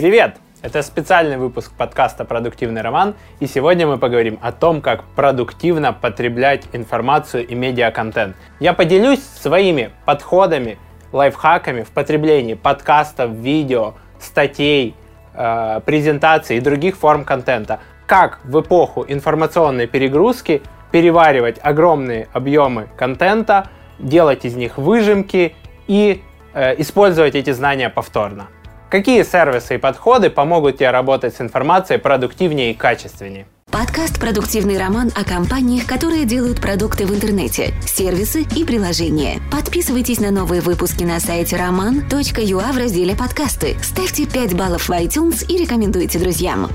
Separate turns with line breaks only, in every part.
Привет! Это специальный выпуск подкаста «Продуктивный роман», и сегодня мы поговорим о том, как продуктивно потреблять информацию и медиаконтент. Я поделюсь своими подходами, лайфхаками в потреблении подкастов, видео, статей, э, презентаций и других форм контента. Как в эпоху информационной перегрузки переваривать огромные объемы контента, делать из них выжимки и э, использовать эти знания повторно. Какие сервисы и подходы помогут тебе работать с информацией продуктивнее и качественнее?
Подкаст «Продуктивный роман» о компаниях, которые делают продукты в интернете, сервисы и приложения. Подписывайтесь на новые выпуски на сайте roman.ua в разделе «Подкасты». Ставьте 5 баллов в iTunes и рекомендуйте друзьям.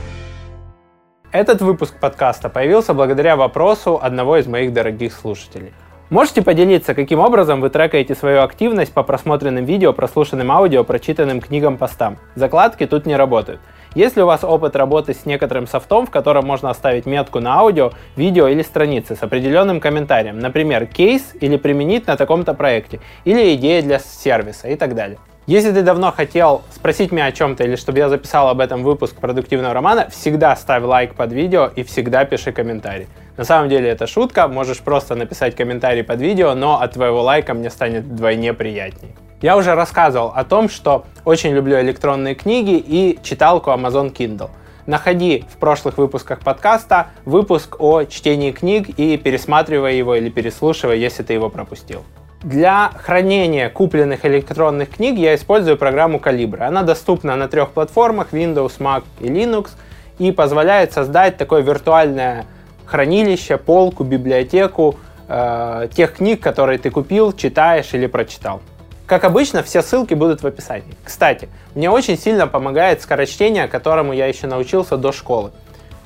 Этот выпуск подкаста появился благодаря вопросу одного из моих дорогих слушателей – Можете поделиться, каким образом вы трекаете свою активность по просмотренным видео, прослушанным аудио, прочитанным книгам, постам? Закладки тут не работают. Если у вас опыт работы с некоторым софтом, в котором можно оставить метку на аудио, видео или странице с определенным комментарием, например, кейс или применить на таком-то проекте, или идея для сервиса и так далее. Если ты давно хотел спросить меня о чем-то или чтобы я записал об этом выпуск продуктивного романа, всегда ставь лайк под видео и всегда пиши комментарий. На самом деле это шутка, можешь просто написать комментарий под видео, но от твоего лайка мне станет вдвойне приятней. Я уже рассказывал о том, что очень люблю электронные книги и читалку Amazon Kindle. Находи в прошлых выпусках подкаста выпуск о чтении книг и пересматривай его или переслушивай, если ты его пропустил. Для хранения купленных электронных книг я использую программу Calibra. Она доступна на трех платформах Windows, Mac и Linux и позволяет создать такое виртуальное хранилище, полку, библиотеку э, тех книг, которые ты купил, читаешь или прочитал. Как обычно, все ссылки будут в описании. Кстати, мне очень сильно помогает скорочтение, которому я еще научился до школы.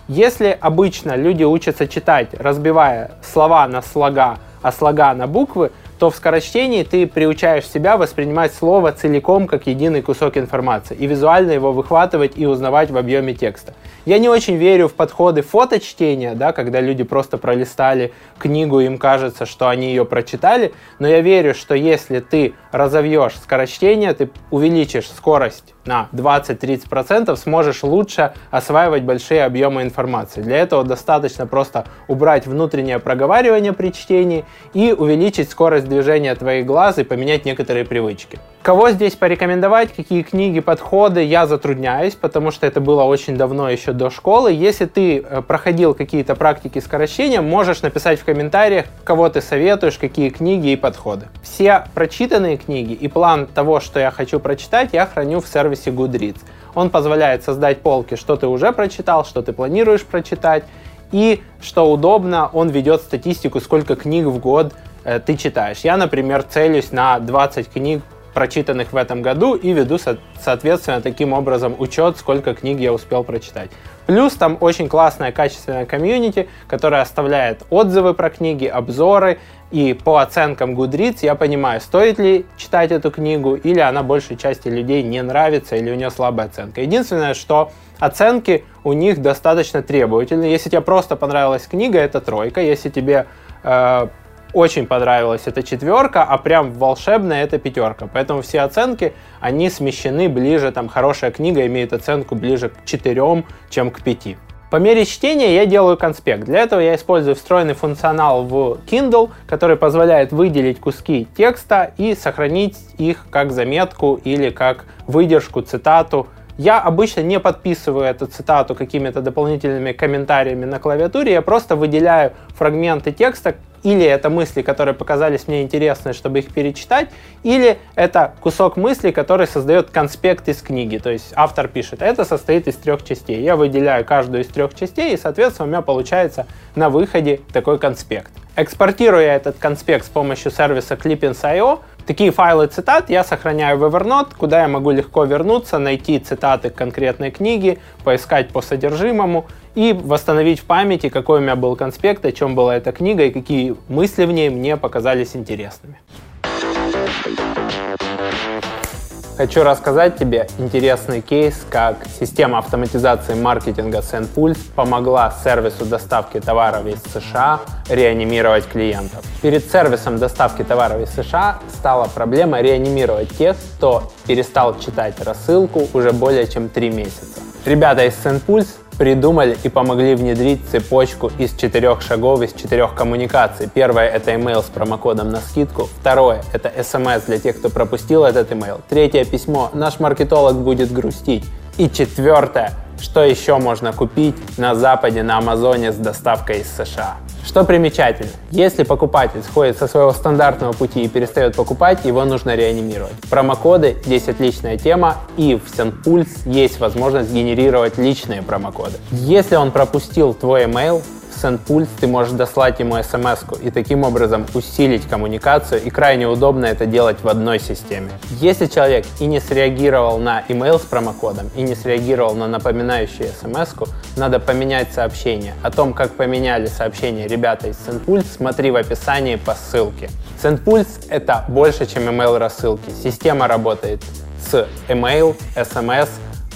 Если обычно люди учатся читать, разбивая слова на слога, а слога на буквы, то в скорочтении ты приучаешь себя воспринимать слово целиком как единый кусок информации и визуально его выхватывать и узнавать в объеме текста. Я не очень верю в подходы фоточтения, да, когда люди просто пролистали книгу, им кажется, что они ее прочитали, но я верю, что если ты разовьешь скорочтение, ты увеличишь скорость на 20-30%, сможешь лучше осваивать большие объемы информации. Для этого достаточно просто убрать внутреннее проговаривание при чтении и увеличить скорость движения твоих глаз и поменять некоторые привычки. Кого здесь порекомендовать, какие книги, подходы, я затрудняюсь, потому что это было очень давно, еще до школы. Если ты э, проходил какие-то практики скорочтения, можешь написать в комментариях, кого ты советуешь, какие книги и подходы. Все прочитанные книги и план того, что я хочу прочитать, я храню в сервисе Goodreads. Он позволяет создать полки, что ты уже прочитал, что ты планируешь прочитать, и, что удобно, он ведет статистику, сколько книг в год э, ты читаешь. Я, например, целюсь на 20 книг прочитанных в этом году и веду, соответственно, таким образом учет, сколько книг я успел прочитать. Плюс там очень классная качественная комьюнити, которая оставляет отзывы про книги, обзоры, и по оценкам Goodreads я понимаю, стоит ли читать эту книгу, или она большей части людей не нравится, или у нее слабая оценка. Единственное, что оценки у них достаточно требовательные. Если тебе просто понравилась книга, это тройка. Если тебе э, очень понравилась эта четверка, а прям волшебная это пятерка. Поэтому все оценки, они смещены ближе, там хорошая книга имеет оценку ближе к четырем, чем к пяти. По мере чтения я делаю конспект. Для этого я использую встроенный функционал в Kindle, который позволяет выделить куски текста и сохранить их как заметку или как выдержку, цитату я обычно не подписываю эту цитату какими-то дополнительными комментариями на клавиатуре, я просто выделяю фрагменты текста, или это мысли, которые показались мне интересны, чтобы их перечитать, или это кусок мысли, который создает конспект из книги. То есть автор пишет, это состоит из трех частей. Я выделяю каждую из трех частей, и, соответственно, у меня получается на выходе такой конспект. Экспортируя этот конспект с помощью сервиса Clippings.io, Такие файлы цитат я сохраняю в Evernote, куда я могу легко вернуться, найти цитаты конкретной книги, поискать по содержимому и восстановить в памяти, какой у меня был конспект, о чем была эта книга и какие мысли в ней мне показались интересными. Хочу рассказать тебе интересный кейс, как система автоматизации маркетинга SendPulse помогла сервису доставки товаров из США реанимировать клиентов. Перед сервисом доставки товаров из США стала проблема реанимировать тех, кто перестал читать рассылку уже более чем 3 месяца. Ребята из SendPulse придумали и помогли внедрить цепочку из четырех шагов, из четырех коммуникаций. Первое — это email с промокодом на скидку. Второе — это SMS для тех, кто пропустил этот email. Третье — письмо «Наш маркетолог будет грустить». И четвертое — что еще можно купить на Западе, на Амазоне с доставкой из США. Что примечательно, если покупатель сходит со своего стандартного пути и перестает покупать, его нужно реанимировать. Промокоды здесь отличная тема, и в SendPulse есть возможность генерировать личные промокоды. Если он пропустил твой email, SendPulse ты можешь дослать ему смс и таким образом усилить коммуникацию, и крайне удобно это делать в одной системе. Если человек и не среагировал на email с промокодом, и не среагировал на напоминающую смс надо поменять сообщение. О том, как поменяли сообщение ребята из SendPulse, смотри в описании по ссылке. SendPulse — это больше, чем email рассылки. Система работает с email, SMS,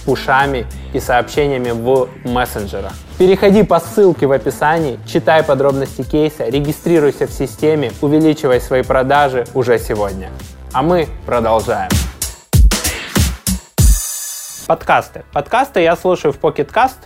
пушами и сообщениями в мессенджерах. Переходи по ссылке в описании, читай подробности кейса, регистрируйся в системе, увеличивай свои продажи уже сегодня. А мы продолжаем. Подкасты. Подкасты я слушаю в Pocket Cast.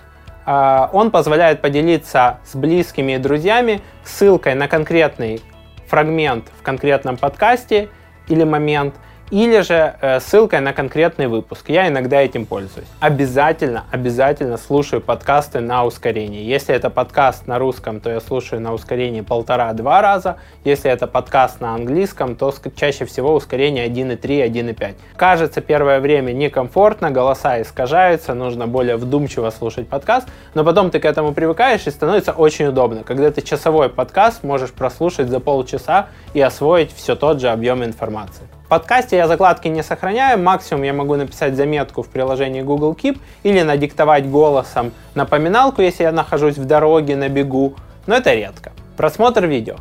А, он позволяет поделиться с близкими и друзьями ссылкой на конкретный фрагмент в конкретном подкасте или момент – или же э, ссылкой на конкретный выпуск. Я иногда этим пользуюсь. Обязательно, обязательно слушаю подкасты на ускорении. Если это подкаст на русском, то я слушаю на ускорении полтора-два раза. Если это подкаст на английском, то чаще всего ускорение 1.3, 1.5. Кажется, первое время некомфортно, голоса искажаются, нужно более вдумчиво слушать подкаст, но потом ты к этому привыкаешь и становится очень удобно. Когда ты часовой подкаст можешь прослушать за полчаса и освоить все тот же объем информации. В подкасте я закладки не сохраняю, максимум я могу написать заметку в приложении Google Keep или надиктовать голосом напоминалку, если я нахожусь в дороге, на бегу, но это редко. Просмотр видео.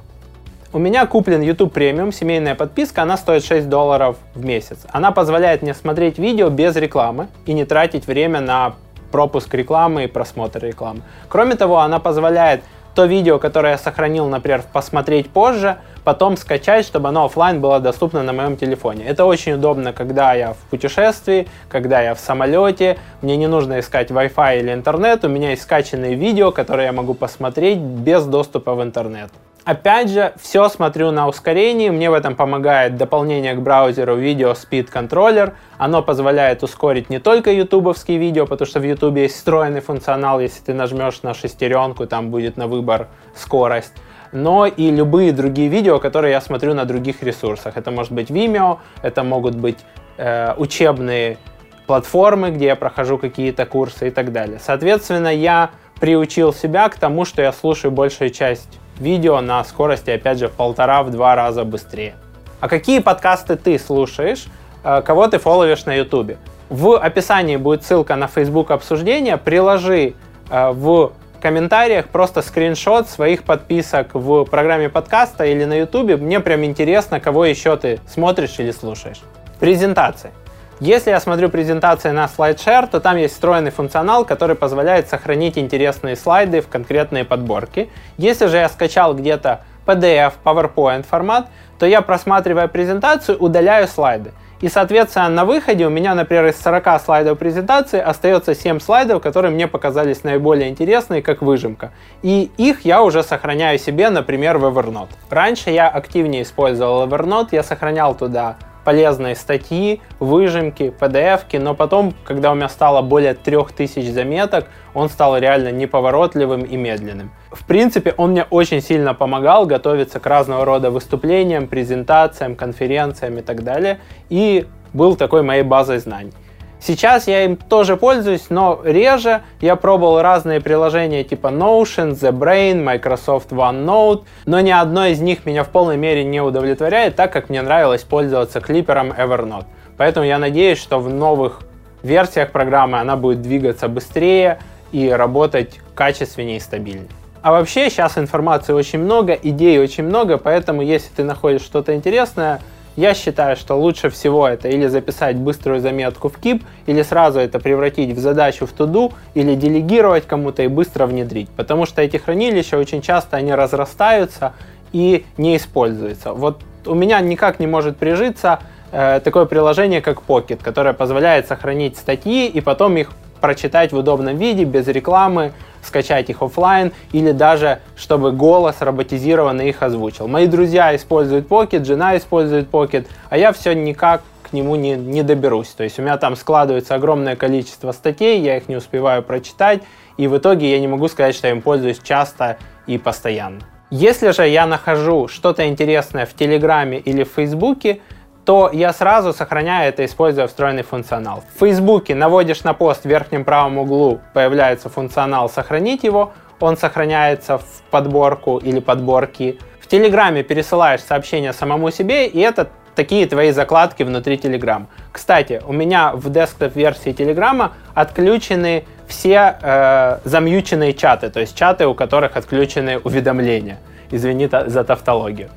У меня куплен YouTube Premium, семейная подписка, она стоит 6 долларов в месяц. Она позволяет мне смотреть видео без рекламы и не тратить время на пропуск рекламы и просмотр рекламы. Кроме того, она позволяет то видео, которое я сохранил, например, посмотреть позже, потом скачать, чтобы оно офлайн было доступно на моем телефоне. Это очень удобно, когда я в путешествии, когда я в самолете, мне не нужно искать Wi-Fi или интернет, у меня есть скачанные видео, которые я могу посмотреть без доступа в интернет. Опять же, все смотрю на ускорении, мне в этом помогает дополнение к браузеру Video Speed Controller. Оно позволяет ускорить не только ютубовские видео, потому что в ютубе есть встроенный функционал, если ты нажмешь на шестеренку, там будет на выбор скорость но и любые другие видео, которые я смотрю на других ресурсах. Это может быть Vimeo, это могут быть э, учебные платформы, где я прохожу какие-то курсы и так далее. Соответственно, я приучил себя к тому, что я слушаю большую часть видео на скорости, опять же, в полтора-два раза быстрее. А какие подкасты ты слушаешь, э, кого ты фолловишь на YouTube? В описании будет ссылка на Facebook обсуждения, приложи э, в комментариях просто скриншот своих подписок в программе подкаста или на YouTube. Мне прям интересно, кого еще ты смотришь или слушаешь. Презентации. Если я смотрю презентации на SlideShare, то там есть встроенный функционал, который позволяет сохранить интересные слайды в конкретные подборки. Если же я скачал где-то PDF, PowerPoint формат, то я, просматривая презентацию, удаляю слайды. И, соответственно, на выходе у меня, например, из 40 слайдов презентации остается 7 слайдов, которые мне показались наиболее интересные, как выжимка. И их я уже сохраняю себе, например, в Evernote. Раньше я активнее использовал Evernote, я сохранял туда полезные статьи, выжимки, pdf но потом, когда у меня стало более 3000 заметок, он стал реально неповоротливым и медленным. В принципе, он мне очень сильно помогал готовиться к разного рода выступлениям, презентациям, конференциям и так далее, и был такой моей базой знаний. Сейчас я им тоже пользуюсь, но реже. Я пробовал разные приложения типа Notion, The Brain, Microsoft OneNote, но ни одно из них меня в полной мере не удовлетворяет, так как мне нравилось пользоваться клипером Evernote. Поэтому я надеюсь, что в новых версиях программы она будет двигаться быстрее и работать качественнее и стабильнее. А вообще сейчас информации очень много, идей очень много, поэтому если ты находишь что-то интересное, я считаю, что лучше всего это или записать быструю заметку в Keep, или сразу это превратить в задачу в туду, или делегировать кому-то и быстро внедрить. Потому что эти хранилища очень часто они разрастаются и не используются. Вот у меня никак не может прижиться э, такое приложение, как Pocket, которое позволяет сохранить статьи и потом их прочитать в удобном виде, без рекламы, скачать их офлайн или даже, чтобы голос роботизированный их озвучил. Мои друзья используют Pocket, жена использует Pocket, а я все никак к нему не, не доберусь. То есть у меня там складывается огромное количество статей, я их не успеваю прочитать, и в итоге я не могу сказать, что я им пользуюсь часто и постоянно. Если же я нахожу что-то интересное в Телеграме или в Фейсбуке, то я сразу сохраняю это, используя встроенный функционал. В Фейсбуке наводишь на пост в верхнем правом углу, появляется функционал «Сохранить его», он сохраняется в подборку или подборки. В Телеграме пересылаешь сообщение самому себе, и это такие твои закладки внутри Telegram. Кстати, у меня в десктоп-версии Телеграма отключены все э, замьюченные чаты, то есть чаты, у которых отключены уведомления. Извини за тавтологию.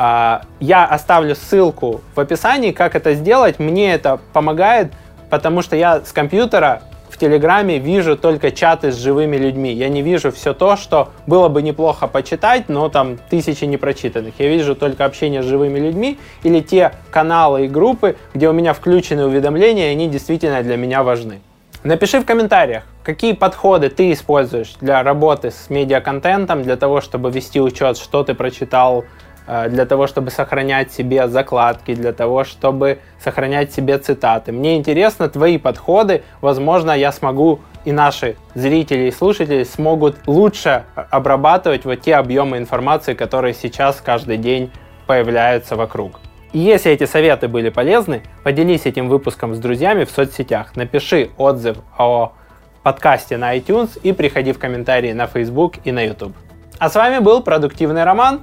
А, я оставлю ссылку в описании, как это сделать. Мне это помогает, потому что я с компьютера в Телеграме вижу только чаты с живыми людьми. Я не вижу все то, что было бы неплохо почитать, но там тысячи непрочитанных. Я вижу только общение с живыми людьми или те каналы и группы, где у меня включены уведомления, и они действительно для меня важны. Напиши в комментариях, какие подходы ты используешь для работы с медиаконтентом, для того, чтобы вести учет, что ты прочитал, для того, чтобы сохранять себе закладки, для того, чтобы сохранять себе цитаты. Мне интересно твои подходы. Возможно, я смогу и наши зрители и слушатели смогут лучше обрабатывать вот те объемы информации, которые сейчас каждый день появляются вокруг. И если эти советы были полезны, поделись этим выпуском с друзьями в соцсетях. Напиши отзыв о подкасте на iTunes и приходи в комментарии на Facebook и на YouTube. А с вами был Продуктивный Роман.